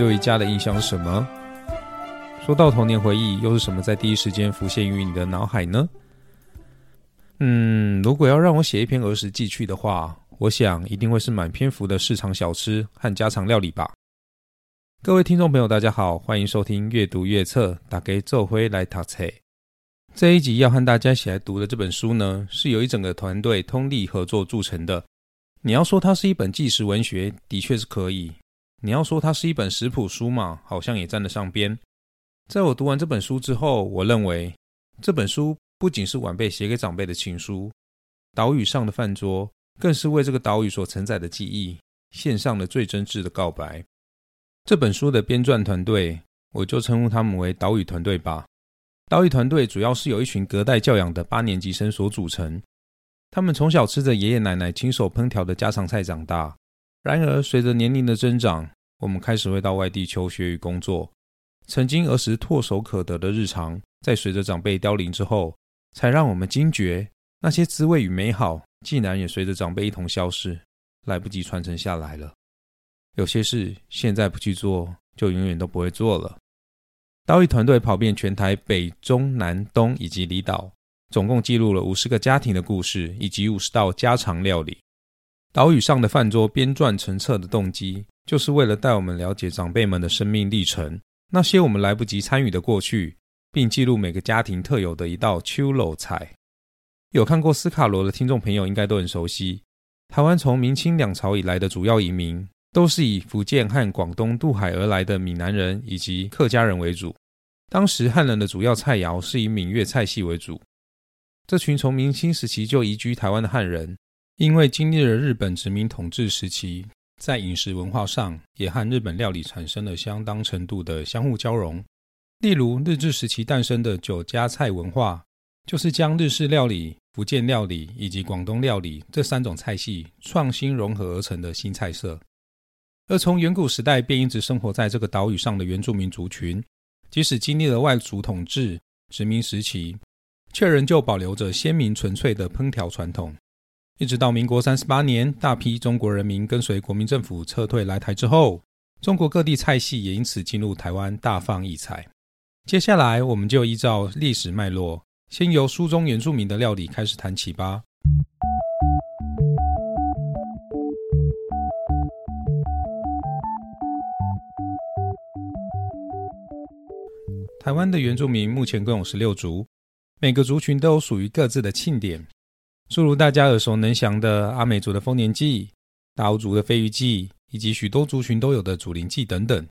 对家的印象是什么？说到童年回忆，又是什么在第一时间浮现于你的脑海呢？嗯，如果要让我写一篇儿时记趣的话，我想一定会是满篇幅的市场小吃和家常料理吧。各位听众朋友，大家好，欢迎收听阅读阅测，打给奏辉来读册。这一集要和大家一起来读的这本书呢，是由一整个团队通力合作铸成的。你要说它是一本纪实文学，的确是可以；你要说它是一本食谱书嘛，好像也沾得上边。在我读完这本书之后，我认为这本书不仅是晚辈写给长辈的情书，岛屿上的饭桌更是为这个岛屿所承载的记忆献上了最真挚的告白。这本书的编撰团队，我就称呼他们为岛屿团队吧。岛屿团队主要是由一群隔代教养的八年级生所组成，他们从小吃着爷爷奶奶亲手烹调的家常菜长大。然而，随着年龄的增长，我们开始会到外地求学与工作。曾经儿时唾手可得的日常，在随着长辈凋零之后，才让我们惊觉那些滋味与美好，竟然也随着长辈一同消失，来不及传承下来了。有些事现在不去做，就永远都不会做了。刀艺团队跑遍全台北、中、南、东以及离岛，总共记录了五十个家庭的故事，以及五十道家常料理。岛屿上的饭桌编撰成册的动机，就是为了带我们了解长辈们的生命历程。那些我们来不及参与的过去，并记录每个家庭特有的一道秋楼菜。有看过斯卡罗的听众朋友应该都很熟悉。台湾从明清两朝以来的主要移民，都是以福建和广东渡海而来的闽南人以及客家人为主。当时汉人的主要菜肴是以闽粤菜系为主。这群从明清时期就移居台湾的汉人，因为经历了日本殖民统治时期。在饮食文化上，也和日本料理产生了相当程度的相互交融。例如，日治时期诞生的酒家菜文化，就是将日式料理、福建料理以及广东料理这三种菜系创新融合而成的新菜色。而从远古时代便一直生活在这个岛屿上的原住民族群，即使经历了外族统治、殖民时期，却仍旧保留着鲜明纯粹的烹调传统。一直到民国三十八年，大批中国人民跟随国民政府撤退来台之后，中国各地菜系也因此进入台湾大放异彩。接下来，我们就依照历史脉络，先由书中原住民的料理开始谈起吧。台湾的原住民目前共有十六族，每个族群都有属于各自的庆典。诸如大家耳熟能详的阿美族的丰年祭、大欧族的飞鱼祭，以及许多族群都有的祖灵祭等等，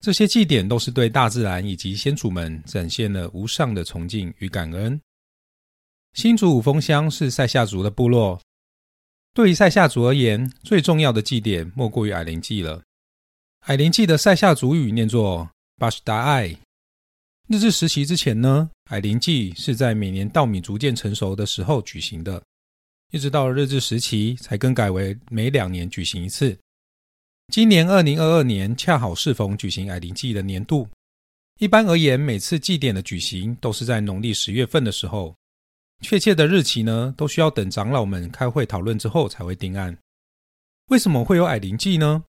这些祭典都是对大自然以及先祖们展现了无上的崇敬与感恩。新竹五峰乡是塞夏族的部落，对于塞夏族而言，最重要的祭典莫过于矮灵祭了。矮灵祭的塞夏族语念作巴什达艾。日治时期之前呢，矮灵祭是在每年稻米逐渐成熟的时候举行的。一直到日治时期才更改为每两年举行一次。今年二零二二年恰好适逢举行矮灵祭的年度。一般而言，每次祭典的举行都是在农历十月份的时候，确切的日期呢，都需要等长老们开会讨论之后才会定案。为什么会有矮灵祭呢？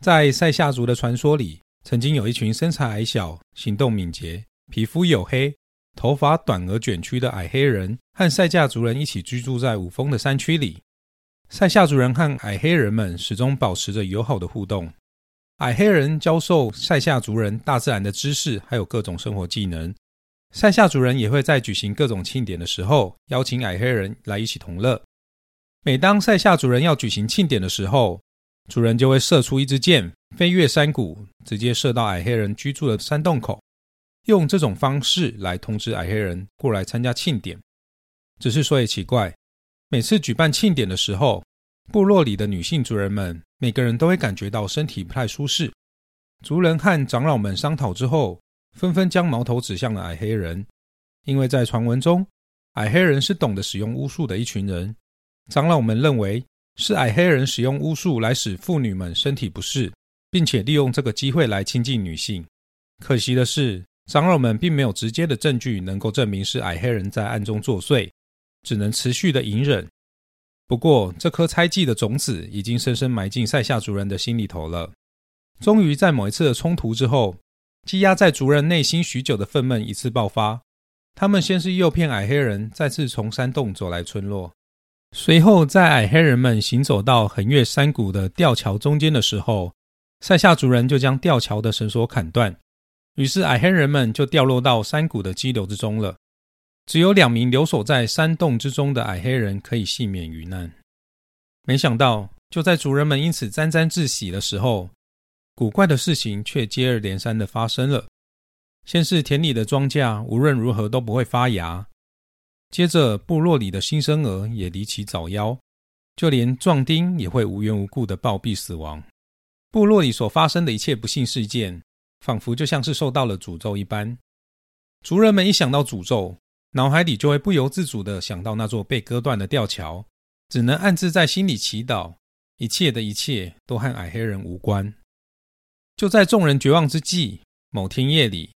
在塞夏族的传说里，曾经有一群身材矮小、行动敏捷、皮肤黝黑。头发短而卷曲的矮黑人和塞夏族人一起居住在五峰的山区里。塞夏族人和矮黑人们始终保持着友好的互动。矮黑人教授塞夏族人大自然的知识，还有各种生活技能。塞夏族人也会在举行各种庆典的时候，邀请矮黑人来一起同乐。每当塞夏族人要举行庆典的时候，族人就会射出一支箭，飞越山谷，直接射到矮黑人居住的山洞口。用这种方式来通知矮黑人过来参加庆典，只是说也奇怪，每次举办庆典的时候，部落里的女性族人们每个人都会感觉到身体不太舒适。族人和长老们商讨之后，纷纷将矛头指向了矮黑人，因为在传闻中，矮黑人是懂得使用巫术的一群人。长老们认为是矮黑人使用巫术来使妇女们身体不适，并且利用这个机会来亲近女性。可惜的是。长老们并没有直接的证据能够证明是矮黑人在暗中作祟，只能持续的隐忍。不过，这颗猜忌的种子已经深深埋进塞夏族人的心里头了。终于在某一次的冲突之后，积压在族人内心许久的愤懑一次爆发。他们先是诱骗矮黑人再次从山洞走来村落，随后在矮黑人们行走到横越山谷的吊桥中间的时候，塞夏族人就将吊桥的绳索砍断，于是矮黑人们就掉落到山谷的激流之中了。只有两名留守在山洞之中的矮黑人可以幸免于难。没想到，就在族人们因此沾沾自喜的时候，古怪的事情却接二连三的发生了。先是田里的庄稼无论如何都不会发芽，接着部落里的新生儿也离奇早夭，就连壮丁也会无缘无故的暴毙死亡。部落里所发生的一切不幸事件，仿佛就像是受到了诅咒一般。族人们一想到诅咒，脑海里就会不由自主的想到那座被割断的吊桥，只能暗自在心里祈祷，一切的一切都和矮黑人无关。就在众人绝望之际，某天夜里，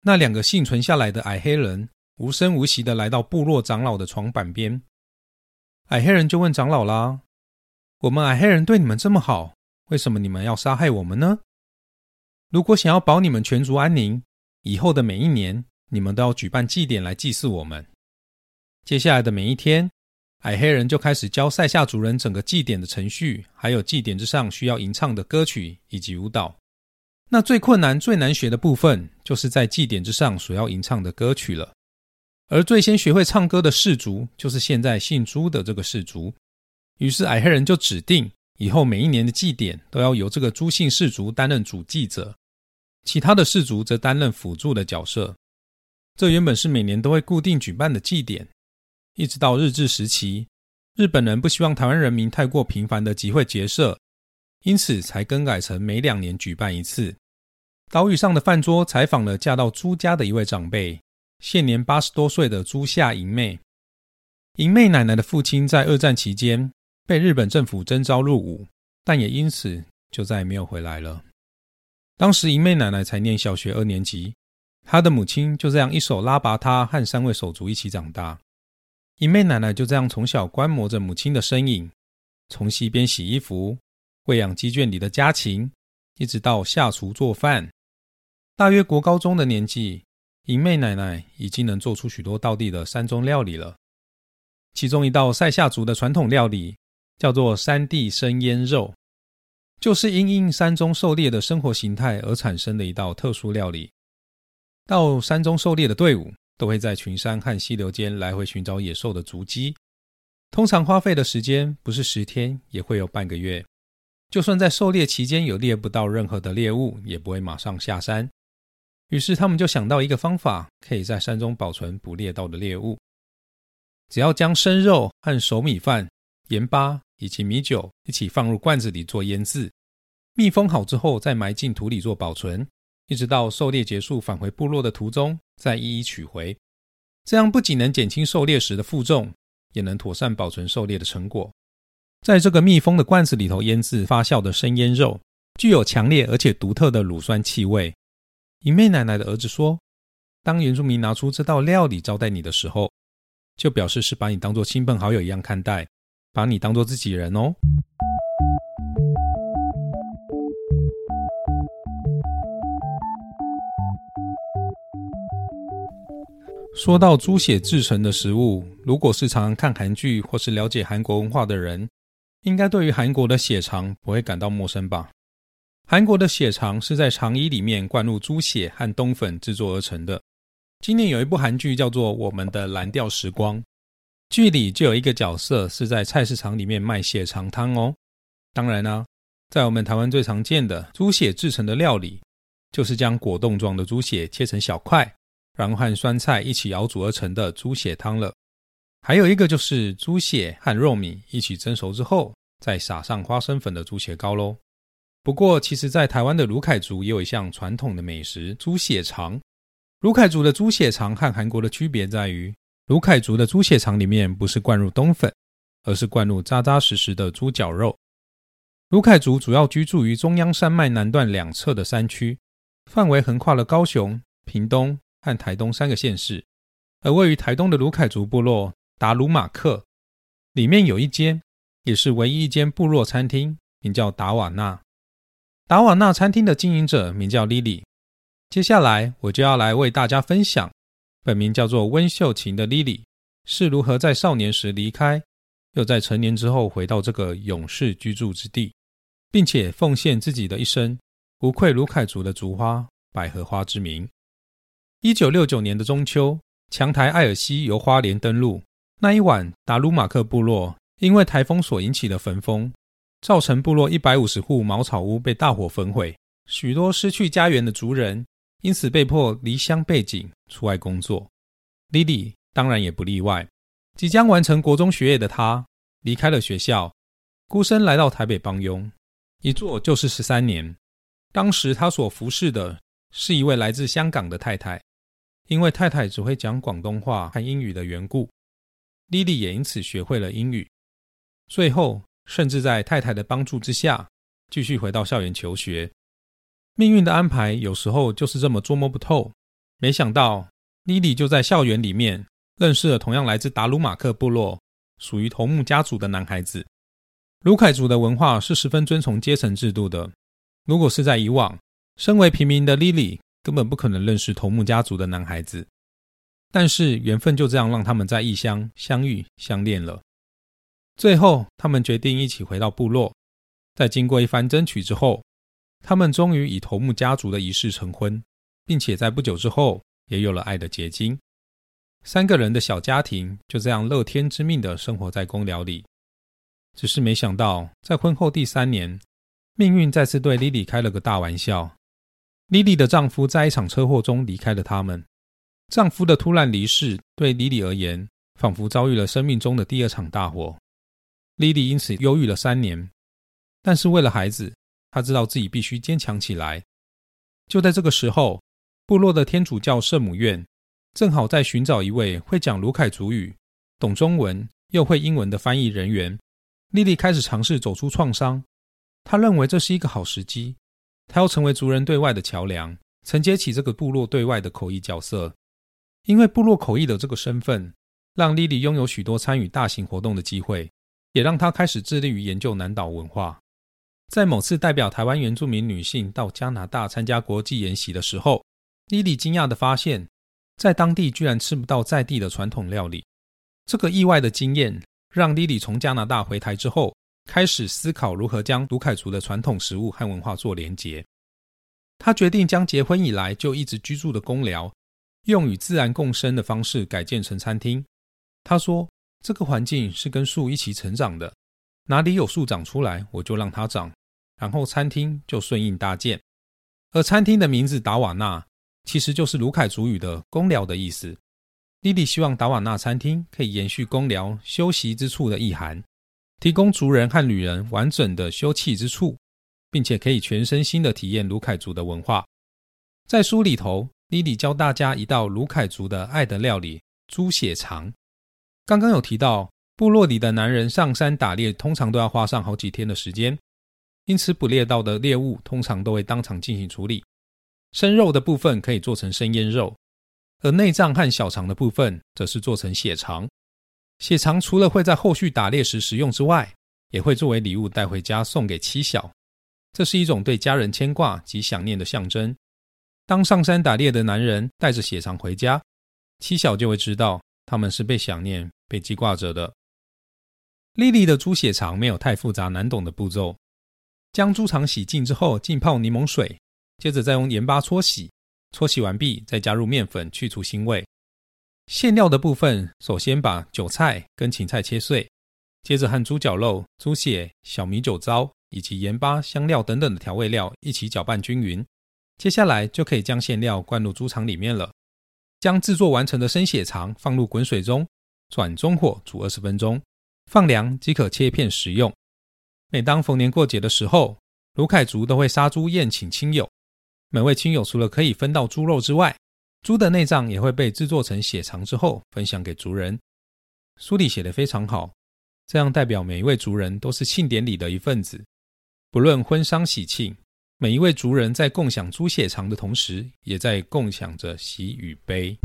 那两个幸存下来的矮黑人无声无息的来到部落长老的床板边，矮黑人就问长老啦：“我们矮黑人对你们这么好，为什么你们要杀害我们呢？如果想要保你们全族安宁，以后的每一年。”你们都要举办祭典来祭祀我们。接下来的每一天，矮黑人就开始教塞夏族人整个祭典的程序，还有祭典之上需要吟唱的歌曲以及舞蹈。那最困难、最难学的部分，就是在祭典之上所要吟唱的歌曲了。而最先学会唱歌的氏族，就是现在姓朱的这个氏族。于是矮黑人就指定，以后每一年的祭典都要由这个朱姓氏族担任主祭者，其他的氏族则担任辅助的角色。这原本是每年都会固定举办的祭典，一直到日治时期，日本人不希望台湾人民太过频繁的集会结社，因此才更改成每两年举办一次。岛屿上的饭桌采访了嫁到朱家的一位长辈，现年八十多岁的朱夏银妹。银妹奶奶的父亲在二战期间被日本政府征召入伍，但也因此就再也没有回来了。当时银妹奶奶才念小学二年级。他的母亲就这样一手拉拔他，和三位手足一起长大。银妹奶奶就这样从小观摩着母亲的身影，从溪边洗衣服、喂养鸡圈里的家禽，一直到下厨做饭。大约国高中的年纪，银妹奶奶已经能做出许多道地的山中料理了。其中一道塞夏族的传统料理叫做山地生腌肉，就是因应山中狩猎的生活形态而产生的一道特殊料理。到山中狩猎的队伍都会在群山和溪流间来回寻找野兽的足迹，通常花费的时间不是十天，也会有半个月。就算在狩猎期间有猎不到任何的猎物，也不会马上下山。于是他们就想到一个方法，可以在山中保存捕猎到的猎物。只要将生肉和熟米饭、盐巴以及米酒一起放入罐子里做腌制，密封好之后再埋进土里做保存。一直到狩猎结束，返回部落的途中，再一一取回。这样不仅能减轻狩猎时的负重，也能妥善保存狩猎的成果。在这个密封的罐子里头腌制发酵的生腌肉，具有强烈而且独特的乳酸气味。银妹奶奶的儿子说：“当原住民拿出这道料理招待你的时候，就表示是把你当做亲朋好友一样看待，把你当做自己人哦。”说到猪血制成的食物，如果是常常看韩剧或是了解韩国文化的人，应该对于韩国的血肠不会感到陌生吧？韩国的血肠是在肠衣里面灌入猪血和冬粉制作而成的。今年有一部韩剧叫做《我们的蓝调时光》，剧里就有一个角色是在菜市场里面卖血肠汤哦。当然呢，在我们台湾最常见的猪血制成的料理，就是将果冻状的猪血切成小块。然后和酸菜一起熬煮而成的猪血汤了。还有一个就是猪血和肉米一起蒸熟之后，再撒上花生粉的猪血糕喽。不过，其实，在台湾的卢凯族也有一项传统的美食——猪血肠。卢凯族的猪血肠和韩国的区别在于，卢凯族的猪血肠里面不是灌入冬粉，而是灌入扎扎实实的猪脚肉。卢凯族主要居住于中央山脉南段两侧的山区，范围横跨了高雄、屏东。和台东三个县市，而位于台东的卢凯族部落达鲁马克里面有一间，也是唯一一间部落餐厅，名叫达瓦纳。达瓦纳餐厅的经营者名叫 Lily。接下来，我就要来为大家分享，本名叫做温秀琴的 Lily 是如何在少年时离开，又在成年之后回到这个勇士居住之地，并且奉献自己的一生，无愧卢凯族的族花百合花之名。一九六九年的中秋，强台艾尔西由花莲登陆。那一晚，达鲁马克部落因为台风所引起的焚风，造成部落一百五十户茅草屋被大火焚毁，许多失去家园的族人因此被迫离乡背井出外工作。莉莉当然也不例外。即将完成国中学业的她，离开了学校，孤身来到台北帮佣，一做就是十三年。当时她所服侍的是一位来自香港的太太，因为太太只会讲广东话和英语的缘故。莉莉也因此学会了英语，最后甚至在太太的帮助之下，继续回到校园求学。命运的安排有时候就是这么捉摸不透。没想到，莉莉就在校园里面认识了同样来自达鲁马克部落、属于头目家族的男孩子。卢凯族的文化是十分遵从阶层制度的。如果是在以往，身为平民的莉莉根本不可能认识头目家族的男孩子。但是缘分就这样让他们在异乡相遇相恋了。最后，他们决定一起回到部落。在经过一番争取之后，他们终于以头目家族的仪式成婚，并且在不久之后也有了爱的结晶。三个人的小家庭就这样乐天知命的生活在公寮里。只是没想到，在婚后第三年，命运再次对莉莉开了个大玩笑。莉莉的丈夫在一场车祸中离开了他们。丈夫的突然离世，对莉莉而言，仿佛遭遇了生命中的第二场大火。莉莉因此忧郁了三年，但是为了孩子，她知道自己必须坚强起来。就在这个时候，部落的天主教圣母院正好在寻找一位会讲卢凯族语、懂中文又会英文的翻译人员。莉莉开始尝试走出创伤，她认为这是一个好时机，她要成为族人对外的桥梁，承接起这个部落对外的口译角色。因为部落口译的这个身份，让莉莉拥有许多参与大型活动的机会，也让她开始致力于研究南岛文化。在某次代表台湾原住民女性到加拿大参加国际研习的时候，莉莉惊讶地发现，在当地居然吃不到在地的传统料理。这个意外的经验让莉莉从加拿大回台之后，开始思考如何将卢凯族的传统食物和文化做连结。他决定将结婚以来就一直居住的公寮。用与自然共生的方式改建成餐厅。他说：“这个环境是跟树一起成长的，哪里有树长出来，我就让它长，然后餐厅就顺应搭建。而餐厅的名字达瓦纳，其实就是卢凯族语的公寮的意思。莉莉希望达瓦纳餐厅可以延续公寮休息之处的意涵，提供族人和旅人完整的休憩之处，并且可以全身心的体验卢凯族的文化。在书里头。”莉莉教大家一道卢凯族的爱的料理——猪血肠。刚刚有提到，部落里的男人上山打猎，通常都要花上好几天的时间，因此捕猎到的猎物通常都会当场进行处理。生肉的部分可以做成生腌肉，而内脏和小肠的部分则是做成血肠。血肠除了会在后续打猎时食用之外，也会作为礼物带回家送给妻小，这是一种对家人牵挂及想念的象征。当上山打猎的男人带着血肠回家，妻小就会知道他们是被想念、被记挂着的。莉莉的猪血肠没有太复杂难懂的步骤，将猪肠洗净之后浸泡柠檬水，接着再用盐巴搓洗，搓洗完毕再加入面粉去除腥味。馅料的部分，首先把韭菜跟芹菜切碎，接着和猪脚肉、猪血、小米酒糟以及盐巴、香料等等的调味料一起搅拌均匀。接下来就可以将馅料灌入猪肠里面了，将制作完成的生血肠放入滚水中，转中火煮二十分钟，放凉即可切片食用。每当逢年过节的时候，卢凯族都会杀猪宴请亲友，每位亲友除了可以分到猪肉之外，猪的内脏也会被制作成血肠之后分享给族人。书里写的非常好，这样代表每一位族人都是庆典里的一份子，不论婚丧喜庆。每一位族人在共享猪血肠的同时，也在共享着喜与悲。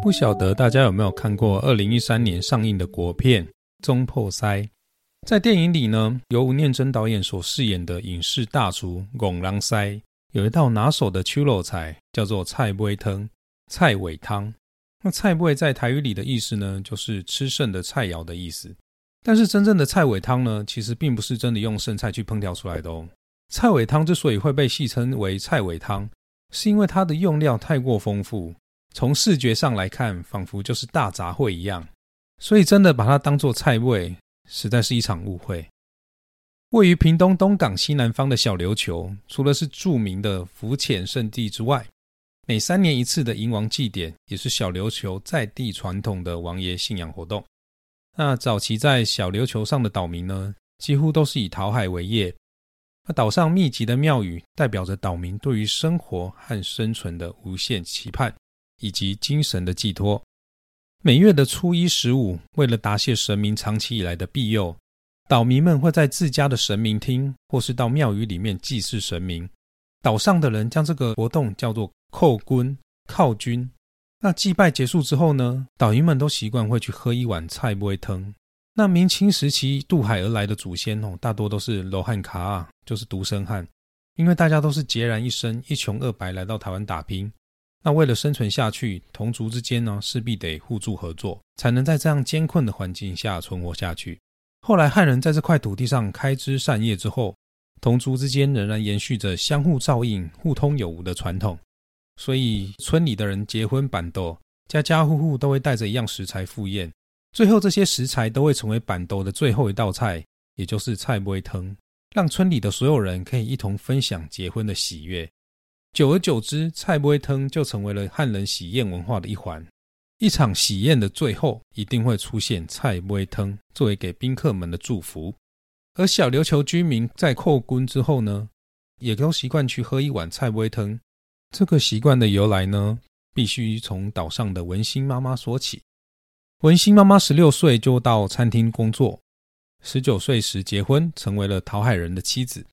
不晓得大家有没有看过二零一三年上映的国片《中破塞》？在电影里呢，由吴念真导演所饰演的影视大厨龚郎塞，有一道拿手的秋肉菜，叫做菜尾汤。菜尾汤，那菜尾在台语里的意思呢，就是吃剩的菜肴的意思。但是真正的菜尾汤呢，其实并不是真的用剩菜去烹调出来的哦。菜尾汤之所以会被戏称为菜尾汤，是因为它的用料太过丰富。从视觉上来看，仿佛就是大杂烩一样，所以真的把它当做菜味，实在是一场误会。位于屏东东港西南方的小琉球，除了是著名的浮潜圣地之外，每三年一次的迎王祭典，也是小琉球在地传统的王爷信仰活动。那早期在小琉球上的岛民呢，几乎都是以讨海为业。那岛上密集的庙宇，代表着岛民对于生活和生存的无限期盼。以及精神的寄托。每月的初一、十五，为了答谢神明长期以来的庇佑，岛民们会在自家的神明厅，或是到庙宇里面祭祀神明。岛上的人将这个活动叫做“叩君”，靠君。那祭拜结束之后呢，岛民们都习惯会去喝一碗菜龟汤。那明清时期渡海而来的祖先哦，大多都是罗汉卡啊，就是独生汉，因为大家都是孑然一身、一穷二白来到台湾打拼。那为了生存下去，同族之间呢势必得互助合作，才能在这样艰困的环境下存活下去。后来汉人在这块土地上开枝散叶之后，同族之间仍然延续着相互照应、互通有无的传统。所以村里的人结婚板豆，家家户户都会带着一样食材赴宴，最后这些食材都会成为板豆的最后一道菜，也就是菜不会汤，让村里的所有人可以一同分享结婚的喜悦。久而久之，菜粿汤就成为了汉人喜宴文化的一环。一场喜宴的最后，一定会出现菜粿汤，作为给宾客们的祝福。而小琉球居民在叩君之后呢，也都习惯去喝一碗菜粿汤。这个习惯的由来呢，必须从岛上的文心妈妈说起。文心妈妈十六岁就到餐厅工作，十九岁时结婚，成为了讨海人的妻子。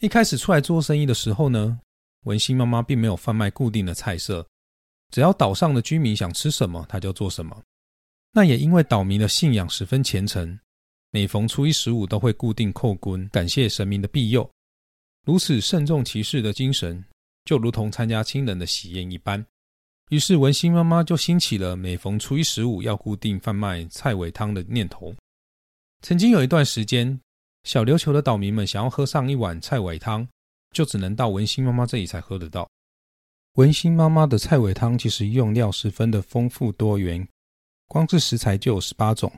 一开始出来做生意的时候呢。文心妈妈并没有贩卖固定的菜色，只要岛上的居民想吃什么，她就做什么。那也因为岛民的信仰十分虔诚，每逢初一十五都会固定叩棍，感谢神明的庇佑。如此慎重其事的精神，就如同参加亲人的喜宴一般。于是文心妈妈就兴起了每逢初一十五要固定贩卖菜尾汤的念头。曾经有一段时间，小琉球的岛民们想要喝上一碗菜尾汤。就只能到文心妈妈这里才喝得到。文心妈妈的菜尾汤其实用料十分的丰富多元，光是食材就有十八种：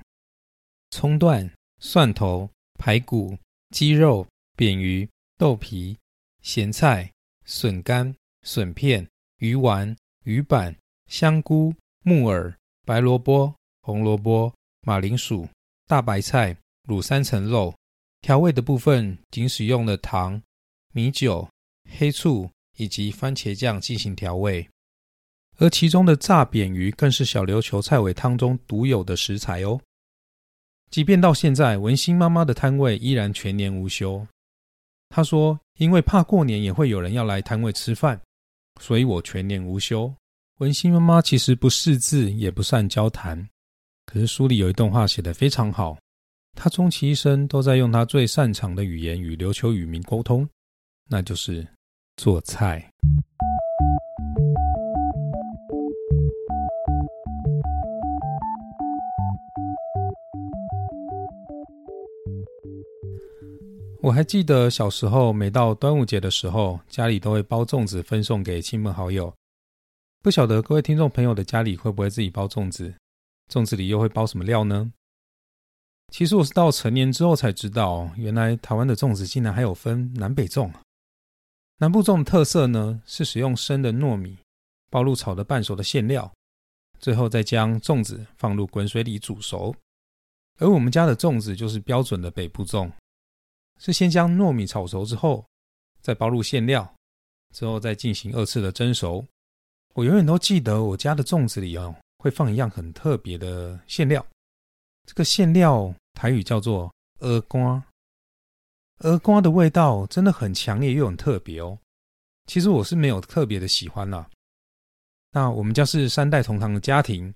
葱段、蒜头、排骨、鸡肉、扁鱼、豆皮、咸菜、笋干、笋片、鱼丸、鱼板、香菇、木耳、白萝卜、红萝卜、马铃薯、大白菜、卤三层肉。调味的部分仅使用了糖。米酒、黑醋以及番茄酱进行调味，而其中的炸扁鱼更是小琉球菜尾汤中独有的食材哦。即便到现在，文心妈妈的摊位依然全年无休。她说：“因为怕过年也会有人要来摊位吃饭，所以我全年无休。”文心妈妈其实不识字，也不善交谈，可是书里有一段话写得非常好。她终其一生都在用她最擅长的语言与琉球渔民沟通。那就是做菜。我还记得小时候，每到端午节的时候，家里都会包粽子分送给亲朋好友。不晓得各位听众朋友的家里会不会自己包粽子？粽子里又会包什么料呢？其实我是到成年之后才知道，原来台湾的粽子竟然还有分南北粽。南部粽的特色呢，是使用生的糯米包入炒的半熟的馅料，最后再将粽子放入滚水里煮熟。而我们家的粽子就是标准的北部粽，是先将糯米炒熟之后，再包入馅料，之后再进行二次的蒸熟。我永远都记得我家的粽子里哦，会放一样很特别的馅料，这个馅料台语叫做鹅瓜。鹅瓜的味道真的很强烈又很特别哦。其实我是没有特别的喜欢啦，那我们家是三代同堂的家庭，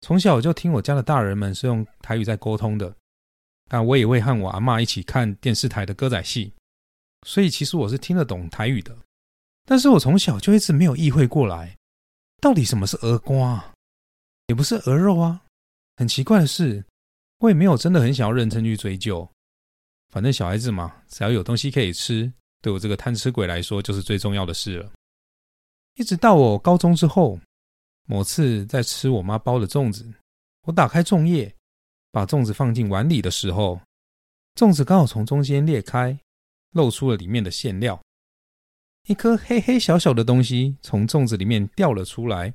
从小就听我家的大人们是用台语在沟通的。那我也会和我阿妈一起看电视台的歌仔戏，所以其实我是听得懂台语的。但是我从小就一直没有意会过来，到底什么是鹅瓜，也不是鹅肉啊。很奇怪的是，我也没有真的很想要认真去追究。反正小孩子嘛，只要有东西可以吃，对我这个贪吃鬼来说就是最重要的事了。一直到我高中之后，某次在吃我妈包的粽子，我打开粽叶。把粽子放进碗里的时候，粽子刚好从中间裂开，露出了里面的馅料。一颗黑黑小小的东西从粽子里面掉了出来。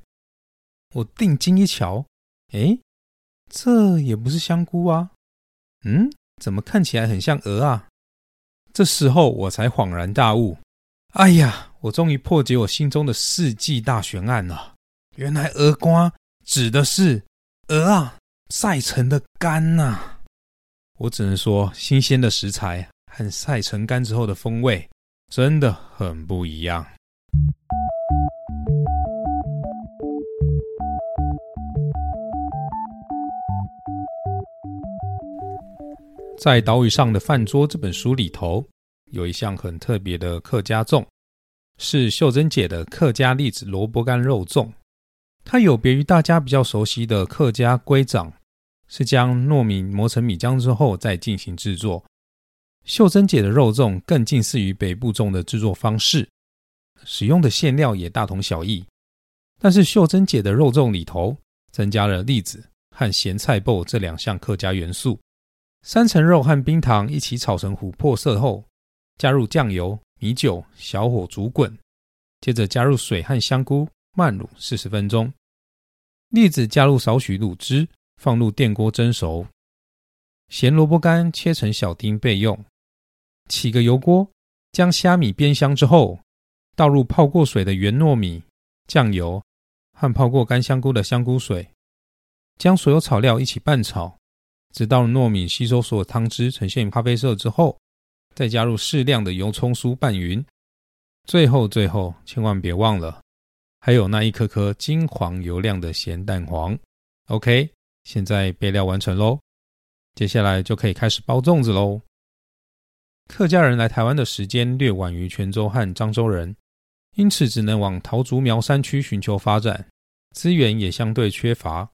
我定睛一瞧，哎，这也不是香菇啊，嗯，怎么看起来很像鹅啊？这时候我才恍然大悟，哎呀，我终于破解我心中的世纪大悬案了。原来鹅瓜指的是鹅啊！晒成的干呐，我只能说，新鲜的食材和晒成干之后的风味真的很不一样。在《岛屿上的饭桌》这本书里头，有一项很特别的客家粽，是秀珍姐的客家栗子萝卜干肉粽。它有别于大家比较熟悉的客家龟掌，是将糯米磨成米浆之后再进行制作。秀珍姐的肉粽更近似于北部粽的制作方式，使用的馅料也大同小异。但是秀珍姐的肉粽里头增加了栗子和咸菜脯这两项客家元素，三层肉和冰糖一起炒成琥珀色后，加入酱油、米酒，小火煮滚，接着加入水和香菇。慢卤四十分钟，栗子加入少许卤汁，放入电锅蒸熟。咸萝卜干切成小丁备用。起个油锅，将虾米煸香之后，倒入泡过水的圆糯米、酱油和泡过干香菇的香菇水，将所有草料一起拌炒，直到糯米吸收所有汤汁，呈现咖啡色之后，再加入适量的油葱酥拌匀。最后，最后千万别忘了。还有那一颗颗金黄油亮的咸蛋黄，OK，现在备料完成喽，接下来就可以开始包粽子喽。客家人来台湾的时间略晚于泉州和漳州人，因此只能往桃竹苗山区寻求发展，资源也相对缺乏。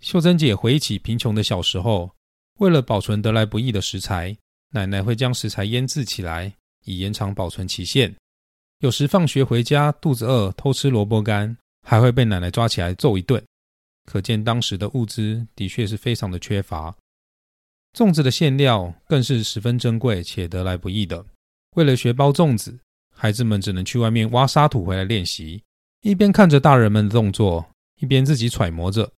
秀珍姐回忆起贫穷的小时候，为了保存得来不易的食材，奶奶会将食材腌制起来，以延长保存期限。有时放学回家肚子饿，偷吃萝卜干，还会被奶奶抓起来揍一顿。可见当时的物资的确是非常的缺乏。粽子的馅料更是十分珍贵且得来不易的。为了学包粽子，孩子们只能去外面挖沙土回来练习，一边看着大人们的动作，一边自己揣摩着。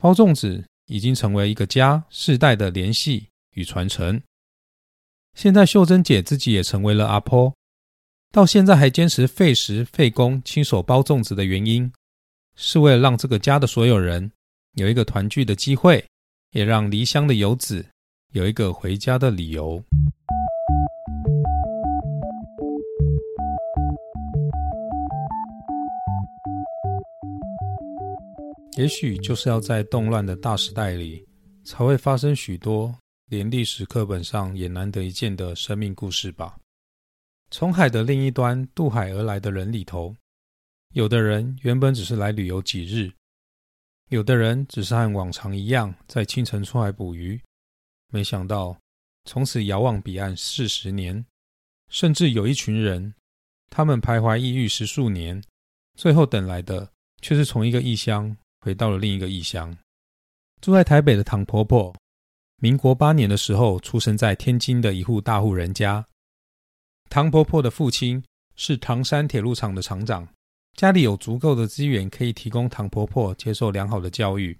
包粽子已经成为一个家世代的联系与传承。现在秀珍姐自己也成为了阿婆。到现在还坚持费时费工亲手包粽子的原因，是为了让这个家的所有人有一个团聚的机会，也让离乡的游子有一个回家的理由。也许就是要在动乱的大时代里，才会发生许多连历史课本上也难得一见的生命故事吧。从海的另一端渡海而来的人里头，有的人原本只是来旅游几日，有的人只是和往常一样在清晨出海捕鱼，没想到从此遥望彼岸四十年，甚至有一群人，他们徘徊异域十数年，最后等来的却是从一个异乡回到了另一个异乡。住在台北的唐婆婆，民国八年的时候出生在天津的一户大户人家。唐婆婆的父亲是唐山铁路厂的厂长，家里有足够的资源可以提供唐婆婆接受良好的教育。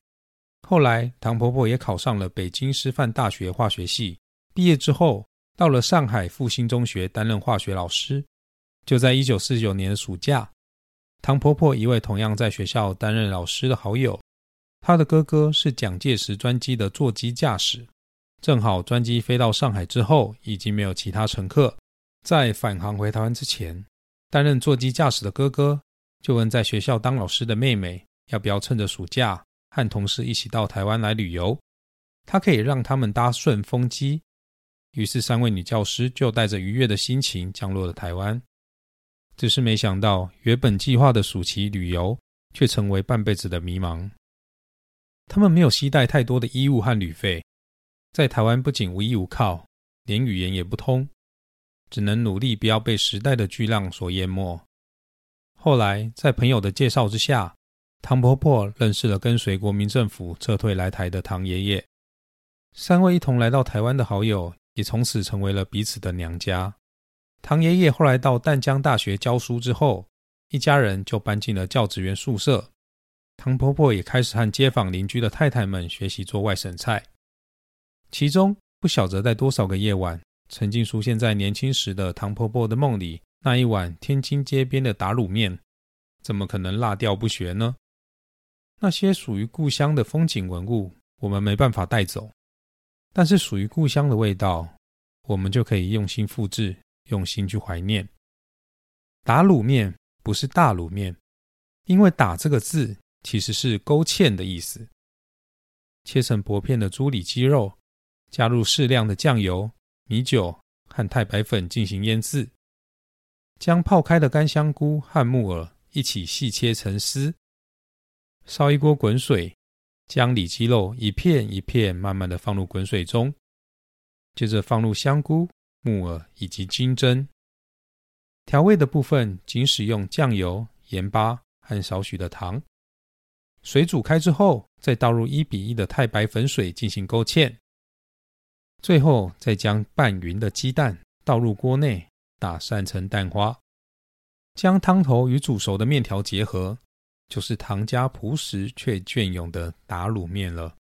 后来，唐婆婆也考上了北京师范大学化学系，毕业之后到了上海复兴中学担任化学老师。就在一九四九年的暑假，唐婆婆一位同样在学校担任老师的好友，她的哥哥是蒋介石专机的座机驾驶，正好专机飞到上海之后，已经没有其他乘客。在返航回台湾之前，担任座机驾驶的哥哥就问在学校当老师的妹妹要不要趁着暑假和同事一起到台湾来旅游，他可以让他们搭顺风机。于是三位女教师就带着愉悦的心情降落了台湾。只是没想到，原本计划的暑期旅游却成为半辈子的迷茫。他们没有携带太多的衣物和旅费，在台湾不仅无依无靠，连语言也不通，只能努力不要被时代的巨浪所淹没。后来，在朋友的介绍之下，唐婆婆认识了跟随国民政府撤退来台的唐爷爷。三位一同来到台湾的好友，也从此成为了彼此的娘家。唐爷爷后来到淡江大学教书之后，一家人就搬进了教职员宿舍。唐婆婆也开始和街坊邻居的太太们学习做外省菜，其中不晓得在多少个夜晚，曾经出现在年轻时的唐婆婆的梦里，那一碗天津街边的打卤面，怎么可能落掉不学呢？那些属于故乡的风景文物，我们没办法带走，但是属于故乡的味道，我们就可以用心复制，用心去怀念。打卤面不是大卤面，因为“打”这个字。其实是勾芡的意思。切成薄片的猪里脊肉，加入适量的酱油、米酒和太白粉进行腌制。将泡开的干香菇和木耳一起细切成丝。烧一锅滚水，将里脊肉一片一片慢慢的放入滚水中，接着放入香菇、木耳以及金针。调味的部分仅使用酱油、盐巴和少许的糖。水煮开之后，再倒入一比一的太白粉水进行勾芡，最后再将拌匀的鸡蛋倒入锅内，打散成蛋花，将汤头与煮熟的面条结合，就是唐家朴实却隽永的打卤面了。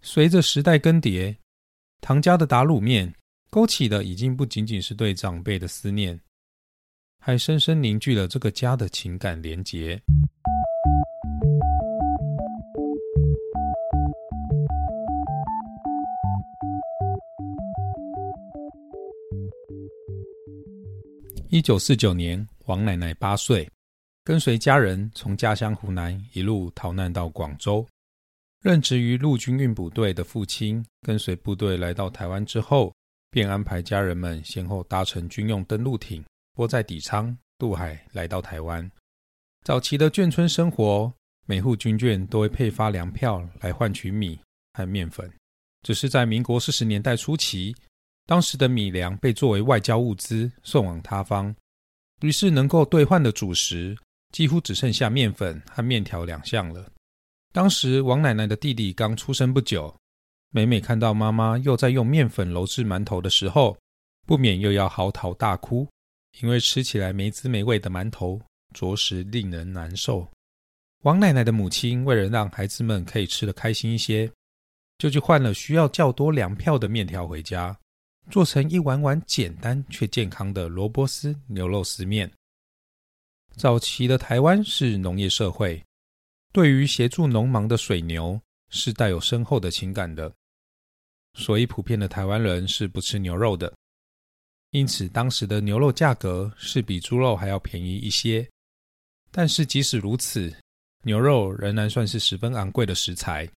随着时代更迭，唐家的打卤面勾起的已经不仅仅是对长辈的思念，还深深凝聚了这个家的情感连结。一九四九年，王奶奶八岁，跟随家人从家乡湖南一路逃难到广州。任职于陆军运补队的父亲，跟随部队来到台湾之后，便安排家人们先后搭乘军用登陆艇，泊在底舱渡海来到台湾。早期的眷村生活，每户军眷都会配发粮票来换取米和面粉。只是在民国四十年代初期。当时的米粮被作为外交物资送往他方，于是能够兑换的主食几乎只剩下面粉和面条两项了。当时王奶奶的弟弟刚出生不久，每每看到妈妈又在用面粉揉制馒头的时候，不免又要嚎啕大哭，因为吃起来没滋没味的馒头着实令人难受。王奶奶的母亲为了让孩子们可以吃得开心一些，就去换了需要较多粮票的面条回家。做成一碗碗简单却健康的萝卜丝牛肉丝面。早期的台湾是农业社会，对于协助农忙的水牛是带有深厚的情感的，所以普遍的台湾人是不吃牛肉的。因此，当时的牛肉价格是比猪肉还要便宜一些。但是即使如此，牛肉仍然算是十分昂贵的食材，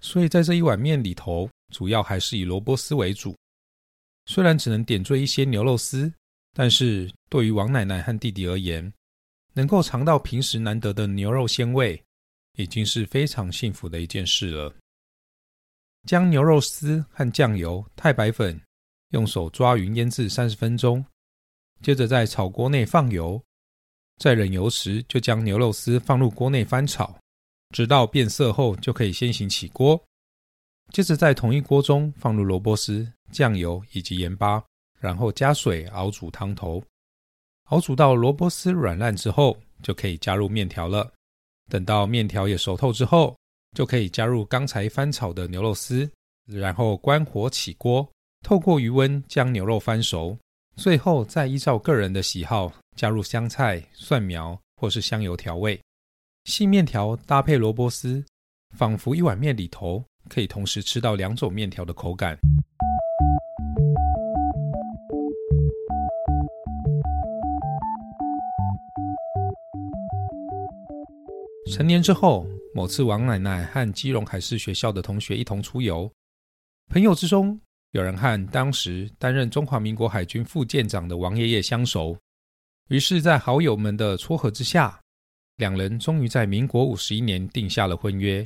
所以在这一碗面里头，主要还是以萝卜丝为主。虽然只能点缀一些牛肉丝，但是对于王奶奶和弟弟而言，能够尝到平时难得的牛肉鲜味，已经是非常幸福的一件事了。将牛肉丝和酱油、太白粉用手抓匀腌制三十分钟，接着在炒锅内放油，在冷油时就将牛肉丝放入锅内翻炒，直到变色后就可以先行起锅。接着在同一锅中放入萝卜丝、酱油以及盐巴，然后加水熬煮汤头。熬煮到萝卜丝软烂之后，就可以加入面条了。等到面条也熟透之后，就可以加入刚才翻炒的牛肉丝，然后关火起锅，透过余温将牛肉翻熟。最后再依照个人的喜好加入香菜、蒜苗或是香油调味。细面条搭配萝卜丝，仿佛一碗面里头。可以同时吃到两种面条的口感。成年之后，某次王奶奶和基隆海事学校的同学一同出游，朋友之中有人和当时担任中华民国海军副舰长的王爷爷相熟，于是，在好友们的撮合之下，两人终于在民国五十一年定下了婚约。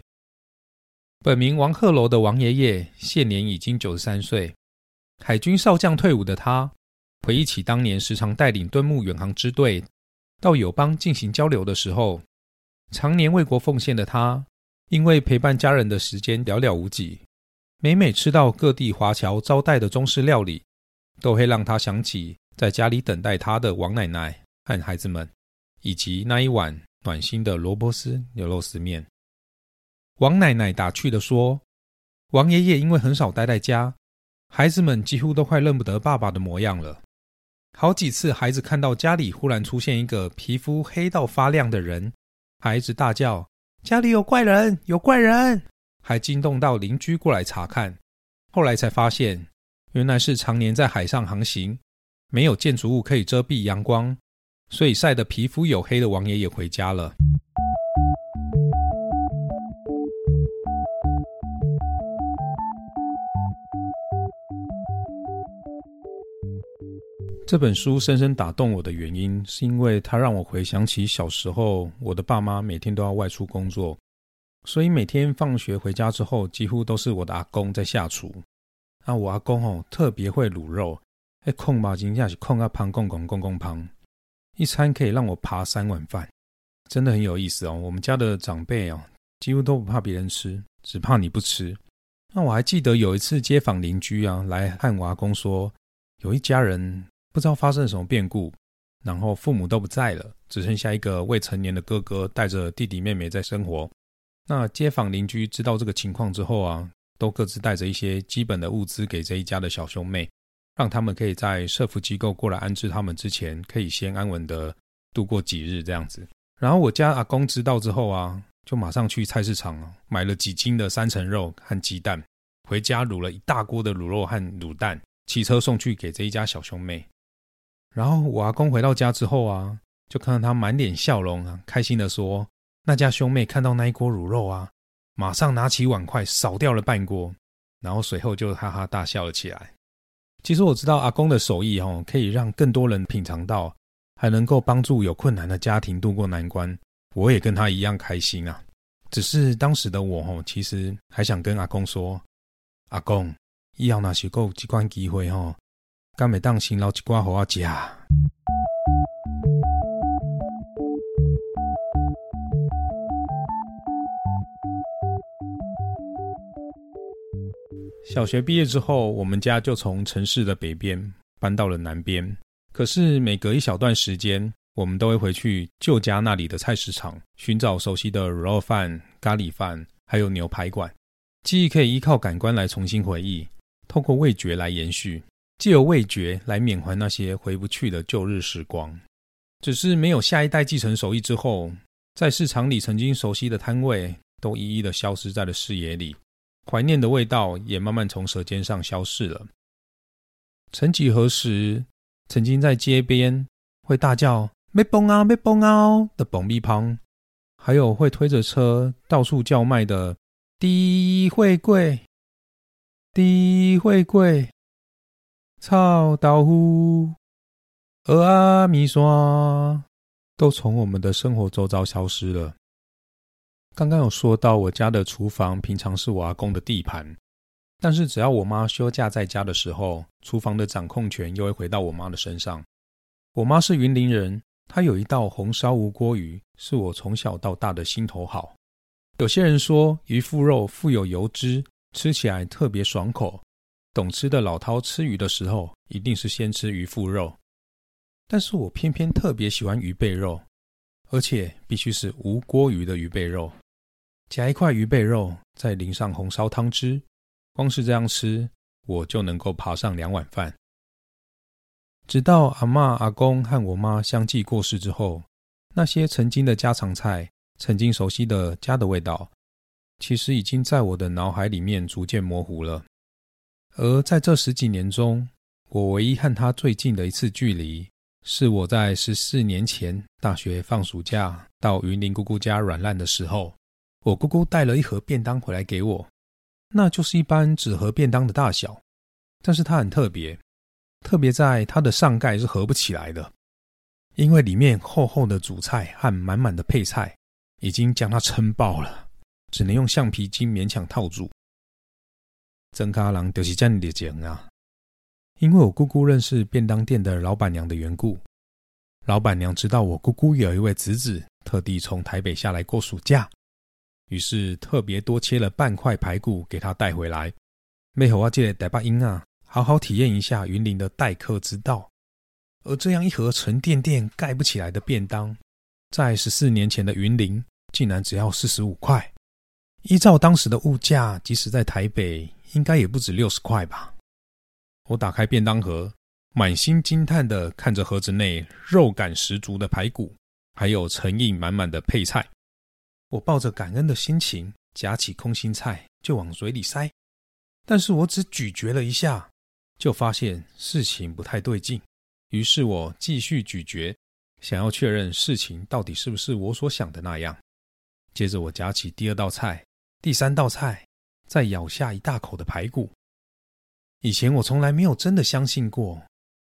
本名王鹤楼的王爷爷现年已经九十三岁，海军少将退伍的他，回忆起当年时常带领敦睦远航支队到友邦进行交流的时候，常年为国奉献的他，因为陪伴家人的时间寥寥无几，每每吃到各地华侨招待的中式料理，都会让他想起在家里等待他的王奶奶和孩子们，以及那一碗暖心的萝卜丝牛肉丝面。王奶奶打趣地说：“王爷爷因为很少待在家，孩子们几乎都快认不得爸爸的模样了。好几次，孩子看到家里忽然出现一个皮肤黑到发亮的人，孩子大叫：‘家里有怪人，有怪人！’还惊动到邻居过来查看。后来才发现，原来是常年在海上航行，没有建筑物可以遮蔽阳光，所以晒得皮肤黝黑的王爷也回家了。”这本书深深打动我的原因，是因为它让我回想起小时候，我的爸妈每天都要外出工作，所以每天放学回家之后，几乎都是我的阿公在下厨。那我阿公哦，特别会卤肉，哎，控吧，今天是控啊，胖公公公公胖，一餐可以让我扒三碗饭，真的很有意思哦。我们家的长辈哦，几乎都不怕别人吃，只怕你不吃。那我还记得有一次街坊邻居啊来和我阿公说，有一家人。不知道发生了什么变故，然后父母都不在了，只剩下一个未成年的哥哥带着弟弟妹妹在生活。那街坊邻居知道这个情况之后啊，都各自带着一些基本的物资给这一家的小兄妹，让他们可以在社福机构过来安置他们之前，可以先安稳的度过几日这样子。然后我家阿公知道之后啊，就马上去菜市场买了几斤的三层肉和鸡蛋，回家卤了一大锅的卤肉和卤蛋，骑车送去给这一家小兄妹。然后我阿公回到家之后啊，就看到他满脸笑容啊，开心的说：“那家兄妹看到那一锅卤肉啊，马上拿起碗筷扫掉了半锅，然后随后就哈哈大笑了起来。”其实我知道阿公的手艺哦，可以让更多人品尝到，还能够帮助有困难的家庭度过难关。我也跟他一样开心啊。只是当时的我哦，其实还想跟阿公说：“阿公，以后那是够机关机会哦。”敢会当先捞一寡互我食。小学毕业之后，我们家就从城市的北边搬到了南边。可是每隔一小段时间，我们都会回去旧家那里的菜市场，寻找熟悉的卤肉饭、咖喱饭，还有牛排馆。记忆可以依靠感官来重新回忆，透过味觉来延续。借由味觉来缅怀那些回不去的旧日时光，只是没有下一代继承手艺之后，在市场里曾经熟悉的摊位都一一的消失在了视野里，怀念的味道也慢慢从舌尖上消逝了。曾几何时，曾经在街边会大叫“没崩啊，没崩啊”的蹦米旁，还有会推着车到处叫卖的“低会贵，低会贵”。臭豆腐、蚵仔米线都从我们的生活周遭消失了。刚刚有说到，我家的厨房平常是我阿公的地盘，但是只要我妈休假在家的时候，厨房的掌控权又会回到我妈的身上。我妈是云林人，她有一道红烧无锅鱼，是我从小到大的心头好。有些人说，鱼腹肉富有油脂，吃起来特别爽口。懂吃的老饕吃鱼的时候，一定是先吃鱼腹肉，但是我偏偏特别喜欢鱼背肉，而且必须是无锅鱼的鱼背肉，夹一块鱼背肉，再淋上红烧汤汁，光是这样吃，我就能够爬上两碗饭。直到阿妈、阿公和我妈相继过世之后，那些曾经的家常菜，曾经熟悉的家的味道，其实已经在我的脑海里面逐渐模糊了。而在这十几年中，我唯一和他最近的一次距离，是我在十四年前大学放暑假到云林姑姑家软烂的时候，我姑姑带了一盒便当回来给我，那就是一般纸盒便当的大小，但是它很特别，特别在它的上盖是合不起来的，因为里面厚厚的主菜和满满的配菜已经将它撑爆了，只能用橡皮筋勉强套住。曾卡郎就是这样的讲啊。因为我姑姑认识便当店的老板娘的缘故，老板娘知道我姑姑有一位侄子特地从台北下来过暑假，于是特别多切了半块排骨给他带回来。没和我借台北音啊，好好体验一下云林的待客之道。而这样一盒沉甸甸盖不起来的便当，在十四年前的云林竟然只要四十五块，依照当时的物价，即使在台北，应该也不止六十块吧。我打开便当盒，满心惊叹的看着盒子内肉感十足的排骨，还有诚意满满的配菜。我抱着感恩的心情，夹起空心菜就往嘴里塞。但是我只咀嚼了一下，就发现事情不太对劲。于是我继续咀嚼，想要确认事情到底是不是我所想的那样。接着我夹起第二道菜、第三道菜，再咬下一大口的排骨。以前我从来没有真的相信过，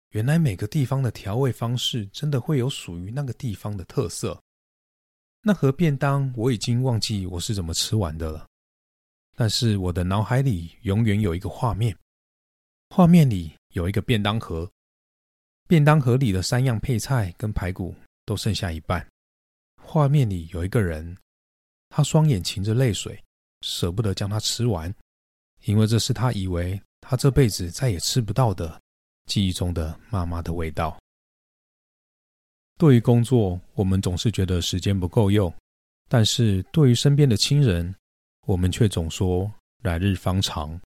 原来每个地方的调味方式真的会有属于那个地方的特色。那盒便当我已经忘记我是怎么吃完的了，但是我的脑海里永远有一个画面，画面里有一个便当盒，便当盒里的三样配菜跟排骨都剩下一半，画面里有一个人，他双眼噙着泪水，舍不得将它吃完，因为这是他以为。他这辈子再也吃不到的记忆中的妈妈的味道。对于工作，我们总是觉得时间不够用；但是对于身边的亲人，我们却总说来日方长。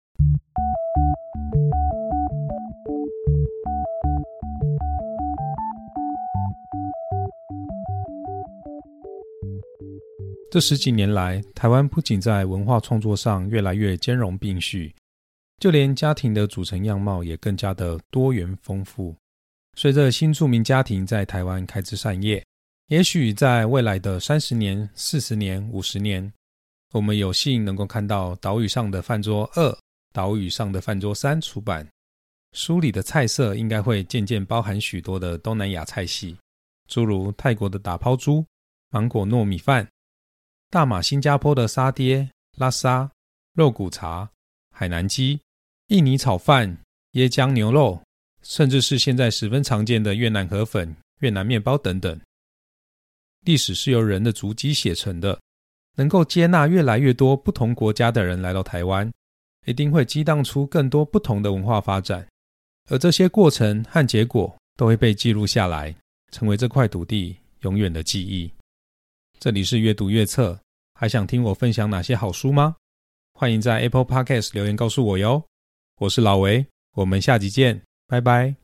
这十几年来，台湾不仅在文化创作上越来越兼容并蓄。就连家庭的组成样貌也更加的多元丰富。随着新住民家庭在台湾开枝散叶，也许在未来的三十年、四十年、五十年，我们有幸能够看到《岛屿上的饭桌二》《岛屿上的饭桌三》出版。书里的菜色应该会渐渐包含许多的东南亚菜系，诸如泰国的打抛猪、芒果糯米饭、大马新加坡的沙爹、拉沙、肉骨茶、海南鸡。印尼炒饭、椰浆牛肉，甚至是现在十分常见的越南河粉、越南面包等等。历史是由人的足迹写成的，能够接纳越来越多不同国家的人来到台湾，一定会激荡出更多不同的文化发展。而这些过程和结果都会被记录下来，成为这块土地永远的记忆。这里是阅读越测，还想听我分享哪些好书吗？欢迎在 Apple Podcast 留言告诉我哟。我是老维，我们下集见，拜拜。